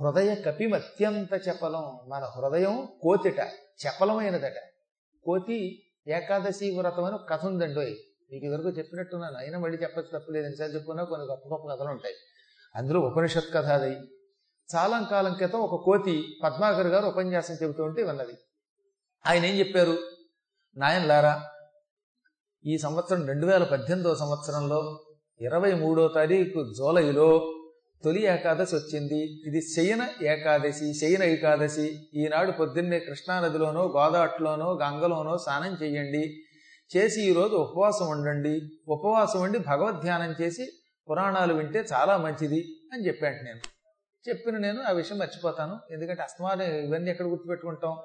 హృదయ కపిం అత్యంత చపలం. మన హృదయం కోతిట చపలమైనదట. కోతి ఏకాదశి వ్రతం అని కథ ఉందండి. మీకు ఇదివరకు చెప్పినట్టున్నాను. అయినా మళ్ళీ చెప్పచ్చు తప్పలేదు. ఎన్నిసార్లు చెప్పుకున్నా కొన్ని గొప్ప గొప్ప కథలు ఉంటాయి. అందులో ఉపనిషత్ కథ అది. చాలా కాలం క్రితం ఒక కోతి పద్మాకర్ గారు ఉపన్యాసం చెబుతూ ఉంటే విన్నది. ఆయన ఏం చెప్పారు? నాయనలారా ఈ సంవత్సరం రెండు వేల పద్దెనిమిదవ సంవత్సరంలో ఇరవై మూడో తారీఖు జూలైలో తొలి ఏకాదశి వచ్చింది. ఇది శయన ఏకాదశి శయన ఏకాదశి. ఈనాడు పొద్దున్నే కృష్ణానదిలోనో గోదావరిలోనో గంగలోనో స్నానం చేయండి. చేసి ఈరోజు ఉపవాసం ఉండండి. ఉపవాసం ఉండి భగవద్ధ్యానం చేసి పురాణాలు వింటే చాలా మంచిది అని చెప్పాను నేను. చెప్పిన నేను ఆ విషయం మర్చిపోతాను. ఎందుకంటే అస్తమానం ఇవన్నీ ఎక్కడ గుర్తుపెట్టుకుంటాం?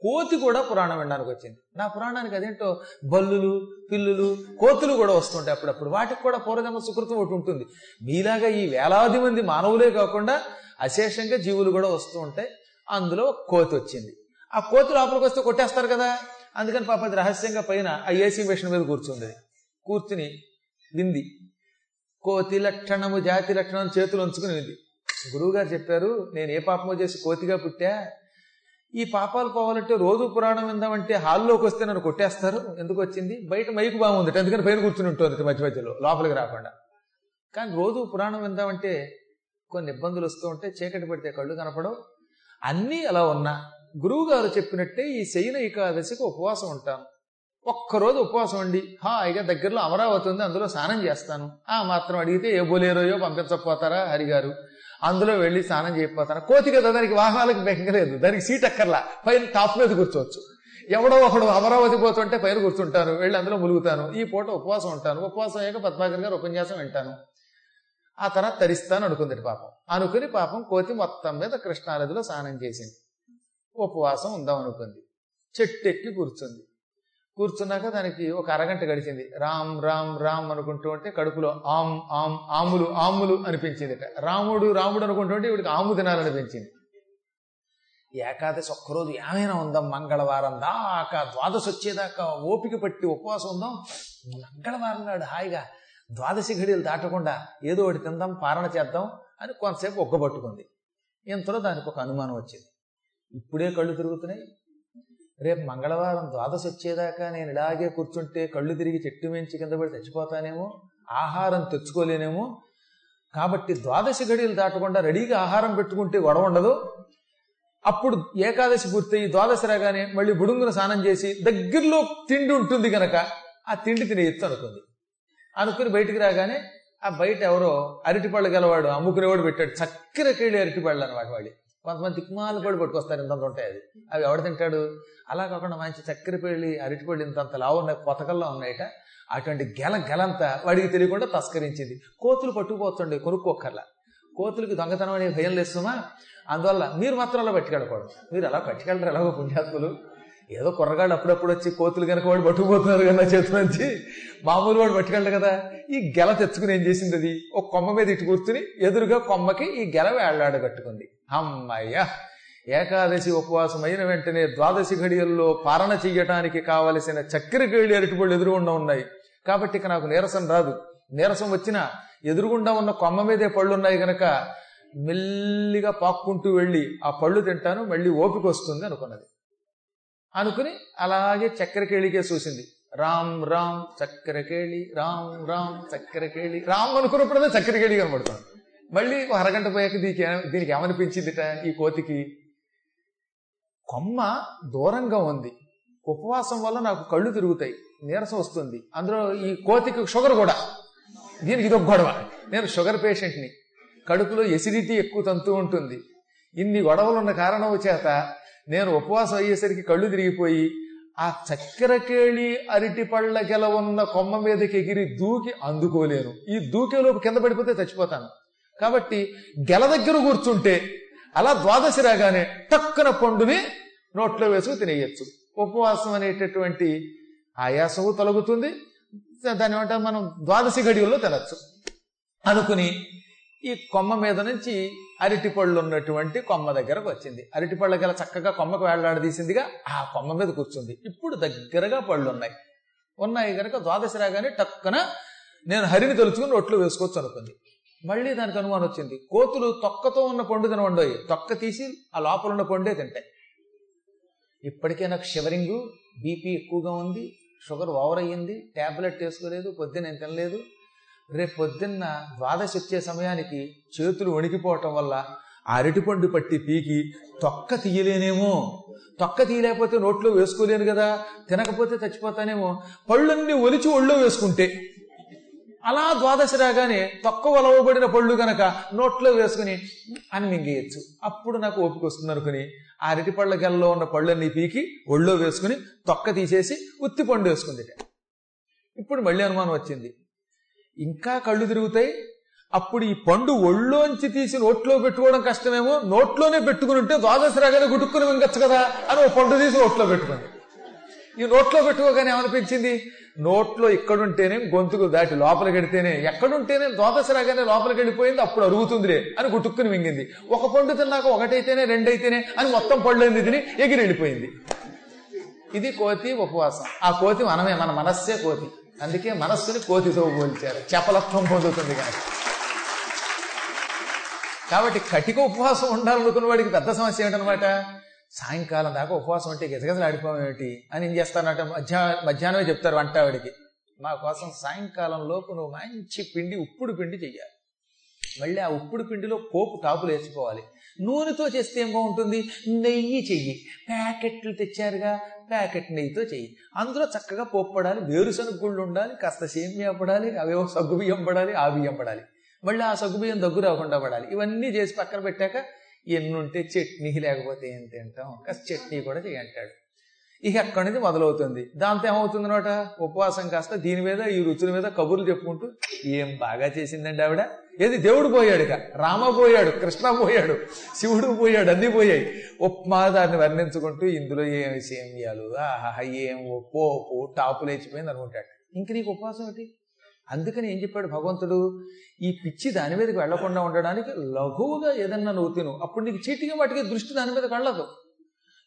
కోతి కూడా పురాణం వినడానికి వచ్చింది. నా పురాణానికి అదేంటో? బల్లులు పిల్లులు కోతులు కూడా వస్తుంటాయి అప్పుడప్పుడు. వాటికి కూడా పూర్వజన్మ సుకృతం ఒకటి ఉంటుంది. మీలాగా ఈ వేలాది మంది మానవులే కాకుండా అశేషంగా జీవులు కూడా వస్తూ ఉంటాయి. అందులో కోతి వచ్చింది. ఆ కోతి లోపలికి వస్తే కొట్టేస్తారు కదా? అందుకని పాప అది రహస్యంగా పైన ఆ ఏసీ మిషన్ మీద కూర్చుంది. కూర్చుని వింది. కోతి లక్షణము జాతి లక్షణం చేతులు ఉంచుకుని వింది. గురువుగారు చెప్పారు నేను ఏ పాపమో చేసి కోతిగా పుట్టా? ఈ పాపాలు పోవాలంటే రోజు పురాణం విందామంటే హాల్లోకి వస్తే నన్ను కొట్టేస్తారు. ఎందుకు వచ్చింది? బయట మైకు బాగుంది అందుకని పైన కూర్చుని ఉంటుంది మధ్య మధ్యలో లోపలికి రాకుండా. కానీ రోజు పురాణం విందామంటే కొన్ని ఇబ్బందులు వస్తూ ఉంటే చీకటి పడితే కళ్ళు కనపడవు. అన్నీ అలా ఉన్నా గురువు గారు చెప్పినట్టే ఈ శయన ఏకాదశికి ఉపవాసం ఉంటాను ఒక్కరోజు ఉపవాసం ఉండి హాయిగా దగ్గరలో అమరావతి ఉంది అందులో స్నానం చేస్తాను. ఆ మాత్రం అడిగితే ఏ బోలేరోయో పంపించకపోతారా? హరిగారు అందులో వెళ్ళి స్నానం చేయకపోతాను కోతి కదా దానికి వాహనాలకు బెక్కలేదు దానికి సీట్ అక్కర్లా. పైన టాప్ మీద కూర్చోవచ్చు. ఎవడో ఒకడు అమరావతి పోతుంటే పైన కూర్చుంటాను వెళ్ళి అందులో ములుగుతాను. ఈ పూట ఉపవాసం ఉంటాను. ఉపవాసం అయ్యాక పద్మాకర్ గారు ఉపన్యాసం వింటాను. ఆ తర్వాత తరిస్తాను అనుకుంది పాపం. అనుకుని పాపం కోతి మొత్తం మీద కృష్ణానదిలో స్నానం చేసింది. ఉపవాసం ఉందాం అనుకుంది. చెట్టు ఎక్కి కూర్చుంది. కూర్చున్నాక దానికి ఒక అరగంట గడిచింది. రామ్ రామ్ రామ్ అనుకుంటూ ఉంటే కడుపులో ఆమ్ ఆమ్ ఆములు ఆములు అనిపించింది రాముడు రాముడు అనుకుంటూ ఉంటే ఇవిడికి ఆము తినాలనిపించింది. ఏకాదశి ఒక్కరోజు ఏమైనా ఉందాం? మంగళవారం దాకా ద్వాదశి వచ్చేదాకా ఓపిక పట్టి ఉపవాసం ఉందాం. మంగళవారం నాడు హాయిగా ద్వాదశి ఘడియలు దాటకుండా ఏదో ఒకటి తిందాం పారణ చేద్దాం అని కొంతసేపు ఒగ్గబట్టుకుంది ఇంతలో దానికి ఒక అనుమానం వచ్చింది. ఇప్పుడే కళ్ళు తిరుగుతున్నాయి. రేపు మంగళవారం ద్వాదశి వచ్చేదాకా నేను ఇలాగే కూర్చుంటే కళ్ళు తిరిగి చెట్టు మించి కింద పడి చచ్చిపోతానేమో ఆహారం తెచ్చుకోలేనేమో. కాబట్టి ద్వాదశి గడియలు దాటకుండా రెడీగా ఆహారం పెట్టుకుంటే గొడవ ఉండదు. అప్పుడు ఏకాదశి పూర్తయి ద్వాదశి రాగానే మళ్ళీ బుడుంగును స్నానం చేసి దగ్గరలో తిండి ఉంటుంది గనక ఆ తిండి తినేయచ్చు అనుకుంది. అనుకుని బయటికి రాగానే ఆ బయట ఎవరో అరటిపళ్ళు గలవాడు అమ్ముకునేవాడు పెట్టాడు. చక్కెర కేళి అరటిపళ్ళు అనమాట వాడి. కొంతమంది తిక్మాలు కూడా పట్టుకొస్తారు ఇంత ఉంటాయి అది. అవి ఎవడు తింటాడు? అలా కాకుండా మంచి చక్కెర పెళ్ళి అరటిపళ్ళు ఇంతంత లావు ఉన్నాయి కొతకల్లో ఉన్నాయట. అటువంటి గెల గెలంత వాడికి తెలియకుండా తస్కరించింది. కోతులు పట్టుకుపోతుండే కొనుక్కోకర్లా కోతులకి దొంగతనం అనే భయం లేస్తుమా అందువల్ల మీరు మాత్రం అలా పట్టుకెళ్ళకూడదు. మీరు అలా పట్టుకెళ్ళరు ఎలాగో పుణ్యాత్ములు. ఏదో కుర్రగాడు అప్పుడప్పుడు వచ్చి కోతులు కనుక వాడు పట్టుకుపోతున్నారు కదా చేతి నుంచి. మామూలు వాడు పట్టుకెళ్ళడు కదా. ఈ గెల తెచ్చుకుని ఏం చేసింది అది? ఒక కొమ్మ మీద ఇటు కూర్చుని ఎదురుగా కొమ్మకి ఈ గెల వేళ్ళాడ కట్టుకుంది. అమ్మయ్య! ఏకాదశి ఉపవాసం అయిన వెంటనే ద్వాదశి ఘడియల్లో పారణ చెయ్యటానికి కావలసిన చక్కెర గేళ్ళు అరటిపళ్ళు ఎదురుగుండా ఉన్నాయి. కాబట్టి ఇక నాకు నీరసం రాదు. నీరసం వచ్చినా ఎదురుగుండా ఉన్న కొమ్మ మీదే పళ్ళు ఉన్నాయి గనక మెల్లిగా పాక్కుంటూ వెళ్ళి ఆ పళ్ళు తింటాను మళ్ళీ ఓపిక వస్తుంది అనుకున్నది. అనుకుని అలాగే చక్కెరకేళికే చూసింది. రామ్ రామ్ చక్కెరకేళి రామ్ రామ్ చక్కెరకేళి రామ్ అనుకున్నప్పుడే చక్కెరకేళి కనబడుతుంది. మళ్ళీ ఒక అరగంట పోయాక దీనికి దీనికి ఏమనిపించిందిట ఈ కోతికి? కొమ్మ దూరంగా ఉంది. ఉపవాసం వల్ల నాకు కళ్ళు తిరుగుతాయి. నీరసం వస్తుంది. అందులో ఈ కోతికి షుగర్ కూడా. దీనికి ఇదొక గొడవ. నేను షుగర్ పేషెంట్ని. కడుపులో ఎసిడిటీ ఎక్కువ తంతు ఉంటుంది. ఇన్ని గొడవలు ఉన్న కారణం చేత నేను ఉపవాసం అయ్యేసరికి కళ్ళు తిరిగిపోయి ఆ చక్కెరకేళి అరటి పళ్ళ గెల ఉన్న కొమ్మ మీదకి ఎగిరి దూకి అందుకోలేను. ఈ దూకేలోపు కింద పడిపోతే చచ్చిపోతాను. కాబట్టి గెల దగ్గర కూర్చుంటే అలా ద్వాదశి రాగానే టక్కున పండుని నోట్లో వేసుకు తినేయచ్చు. ఉపవాసం అనేటటువంటి ఆయాసము తొలగుతుంది. దాని మనం ద్వాదశి గడియల్లో తినచ్చు. అనుకుని ఈ కొమ్మ మీద నుంచి అరటి పళ్ళు ఉన్నటువంటి కొమ్మ దగ్గరకు వచ్చింది. అరటి పళ్ళ గల చక్కగా కొమ్మకు వేళ్ళాడదీసిందిగా ఆ కొమ్మ మీద కూర్చుంది. ఇప్పుడు దగ్గరగా పళ్ళు ఉన్నాయి ఉన్నాయి కనుక ద్వాదశి రాగానే టక్కున నేను హరిని తలుచుకుని రొట్లు వేసుకోవచ్చు అనుకుంది. మళ్ళీ దానికి అనుమానం వచ్చింది. కోతులు తొక్కతో ఉన్న పండు తినవండోయి. తొక్క తీసి ఆ లోపల ఉన్న పండే తింటాయి. ఇప్పటికే నాకు షివరింగ్ బీపీ ఎక్కువగా ఉంది షుగర్ ఓవర్ అయ్యింది ట్యాబ్లెట్ వేసుకోలేదు పొద్దున నేను తినలేదు రేపు పొద్దున్న ద్వాదశి వచ్చే సమయానికి చేతులు వణికిపోవటం వల్ల ఆ అరటిపండు పట్టి పీకి తొక్క తీయలేనేమో. తొక్క తీయలేకపోతే నోట్లో వేసుకోలేను కదా తినకపోతే చచ్చిపోతానేమో. పళ్ళన్నీ ఒలిచి ఒళ్ళో వేసుకుంటే. అలా ద్వాదశ రాగానే తొక్క ఒలవబడిన పళ్ళు గనక నోట్లో వేసుకుని అని మింగేయచ్చు. అప్పుడు నాకు ఓపిక వస్తుంది అనుకుని ఆ అరటి పళ్ళ గెల్లో ఉన్న పళ్ళన్నీ పీకి ఒళ్ళో వేసుకుని తొక్క తీసేసి ఉత్తి పండు వేసుకుంది ఇప్పుడు మళ్ళీ అనుమానం వచ్చింది. ఇంకా కళ్ళు తిరుగుతాయి. అప్పుడు ఈ పండు ఒళ్ళోంచి తీసి నోట్లో పెట్టుకోవడం కష్టమేమో నోట్లోనే పెట్టుకుని ఉంటే ద్వాదశరాగానే గుట్టుకుని మింగచ్చు కదా అని ఓ పండు తీసి నోట్లో పెట్టుకుంది. ఈ నోట్లో పెట్టుకోగానే ఏమనిపించింది? నోట్లో ఇక్కడుంటేనే గొంతుకు దాటి లోపలికి వెడితేనే ఎక్కడుంటేనే ద్వాదశరాగానే రాగానే లోపలికి వెళ్ళిపోయింది అప్పుడు అరుగుతుందిలే అని గుటుక్కుని మింగింది. ఒక పండు తిన్నాక ఒకటైతేనే రెండైతేనే అని మొత్తం పళ్ళని తిని ఎగిరి వెళ్ళిపోయింది ఇది కోతి ఉపవాసం. ఆ కోతి మనమే మన మనస్సే కోతి. అందుకే మనస్సుని కోతితో పోల్చారు. చపలత్వం పొందుతుంది కానీ. కాబట్టి కటిక ఉపవాసం ఉండాలనుకున్న వాడికి పెద్ద సమస్య ఏంటనమాట సాయంకాలం దాకా ఉపవాసం అంటే గజగజలు ఆడిపోవడం ఏమిటి? అని ఏం చేస్తానంట మధ్యాహ్నం మధ్యాహ్నమే చెప్తారు వంట ఆవిడికి. మా కోసం సాయంకాలం లోపు నువ్వు మంచి పిండి ఉప్పుడు పిండి చెయ్యాలి. మళ్ళీ ఆ ఉప్పుడు పిండిలో పోపు టాపులు వేసుకోవాలి. నూనెతో చేస్తే ఏం బాగుంటుంది? నెయ్యి చెయ్యి. ప్యాకెట్లు తెచ్చారుగా ప్యాకెట్ నెయ్యితో చెయ్యి. అందులో చక్కగా పోపు పడాలి వేరుశనగ గుళ్ళు ఉండాలి కాస్త సేమియా పడాలి అవేవో సగ్గుబియ్యం పడాలి ఆ బియ్యం పడాలి. మళ్ళీ ఆ సగ్గు బియ్యం దగ్గు రాకుండా పడాలి. ఇవన్నీ చేసి పక్కన పెట్టాక ఎన్నుంటే చట్నీ లేకపోతే ఏం తింటాం? కాస్త చట్నీ కూడా చేయంటాడు ఇక అక్కడి నుంచి మొదలవుతుంది. దాంతో ఏమవుతుంది అనమాట? ఉపవాసం కాస్త దీని మీద ఈ రుచుల మీద కబుర్లు చెప్పుకుంటూ ఏం బాగా చేసిందండి ఆవిడ? ఏది దేవుడు పోయాడు ఇక. రామ పోయాడు కృష్ణ పోయాడు శివుడు పోయాడు అన్ని పోయాయి. ఉప్మా దాన్ని వర్ణించుకుంటూ ఇందులో ఏం సేమ్యాలు ఆహా ఏం పోపు టాపు లేచిపోయింది అనుకుంటాడు. ఇంక నీకు ఉపవాసం ఏంటి? అందుకని ఏం చెప్పాడు భగవంతుడు? ఈ పిచ్చి దాని మీదకి వెళ్ళకుండా ఉండడానికి లఘువుగా ఏదన్నా నువ్వు తిను. అప్పుడు నీకు చీటిగా వాటికి దృష్టి దాని మీద వెళ్ళదు.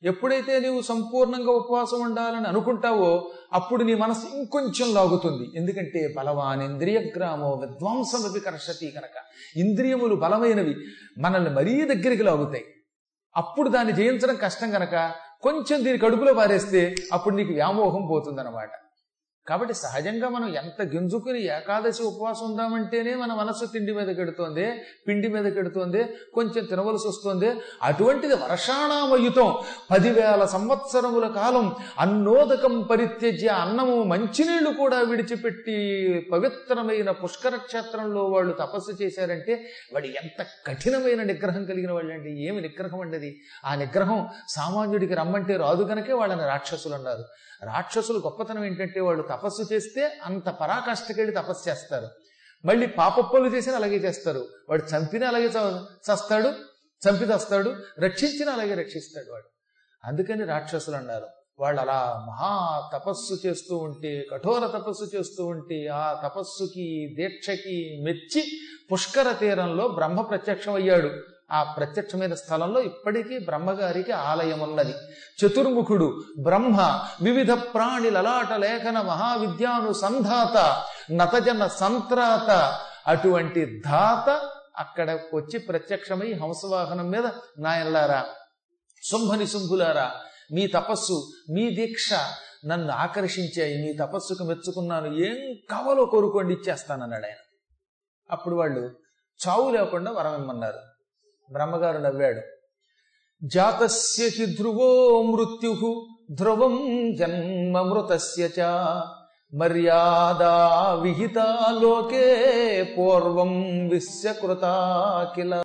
ఎప్పుడైతే నీవు సంపూర్ణంగా ఉపవాసం ఉండాలని అనుకుంటావో అప్పుడు నీ మనసు ఇంకొంచెం లాగుతుంది. ఎందుకంటే బలవాన్ ఇంద్రియ గ్రామో విద్వాంసమపి కర్షతి కనుక ఇంద్రియములు బలమైనవి మనల్ని మరీ దగ్గరికి లాగుతాయి. అప్పుడు దాన్ని జయించడం కష్టం కనుక కొంచెం దీని కడుపులో పారేస్తే అప్పుడు నీకు వ్యామోహం పోతుందన్నమాట. కాబట్టి సహజంగా మనం ఎంత గింజుకుని ఏకాదశి ఉపవాసం ఉందామంటేనే మన మనస్సు తిండి మీద కెడుతోంది పిండి మీద కెడుతోంది కొంచెం తినవలసి వస్తుంది. అటువంటిది వర్షాణామయుతం. పదివేల సంవత్సరముల కాలం అన్నోదకం పరిత్యజ్య అన్నము మంచినీళ్ళు కూడా విడిచిపెట్టి పవిత్రమైన పుష్కర క్షేత్రంలో వాళ్ళు తపస్సు చేశారంటే వాడు ఎంత కఠినమైన నిగ్రహం కలిగిన వాళ్ళండి. ఏమి నిగ్రహం అండి ఆ నిగ్రహం సామాన్యుడికి రమ్మంటే రాదు కనుకే వాళ్ళని రాక్షసులు అన్నారు. రాక్షసులు గొప్పతనం ఏంటంటే వాళ్ళు తపస్సు చేస్తే అంత పరాకాష్ఠకెళ్ళి తపస్సు చేస్తారు. మళ్ళీ పాపప్పులు చేసినా అలాగే చేస్తారు. వాడు చంపిన అలాగే చస్తాడు చంపి చస్తాడు రక్షించిన అలాగే రక్షిస్తాడు వాడు. అందుకని రాక్షసులు అన్నారు. వాళ్ళు అలా మహా తపస్సు చేస్తూ ఉంటే కఠోర తపస్సు చేస్తూ ఉంటే ఆ తపస్సుకి దీక్షకి మెచ్చి పుష్కర తీరంలో బ్రహ్మ ప్రత్యక్షం అయ్యాడు ఆ ప్రత్యక్షమైన స్థలంలో ఇప్పటికీ బ్రహ్మగారికి ఆలయం ఉన్నది. చతుర్ముఖుడు బ్రహ్మ వివిధ ప్రాణి లలాట లేఖన మహావిద్యాను సంధాత నతజన సంత్రాత. అటువంటి ధాత అక్కడకు వచ్చి ప్రత్యక్షమై హంసవాహనం మీద నాయల్లారా శుంభని శుంభులారా మీ తపస్సు మీ దీక్ష నన్ను ఆకర్షించాయి మీ తపస్సుకు మెచ్చుకున్నాను ఏం కావాలో కోరుకోండి ఇచ్చేస్తానన్నాడు ఆయన. అప్పుడు వాళ్ళు చావు లేకుండా వరం ఇమ్మన్నారు బ్రహ్మగారు నవ్వాడు. జాతస్య హి ధ్రువో మృత్యు ధ్రువం జన్మమృతస్య చ. మర్యాదా విహిత లోకే పూర్వం విశ్వకృతా కిల.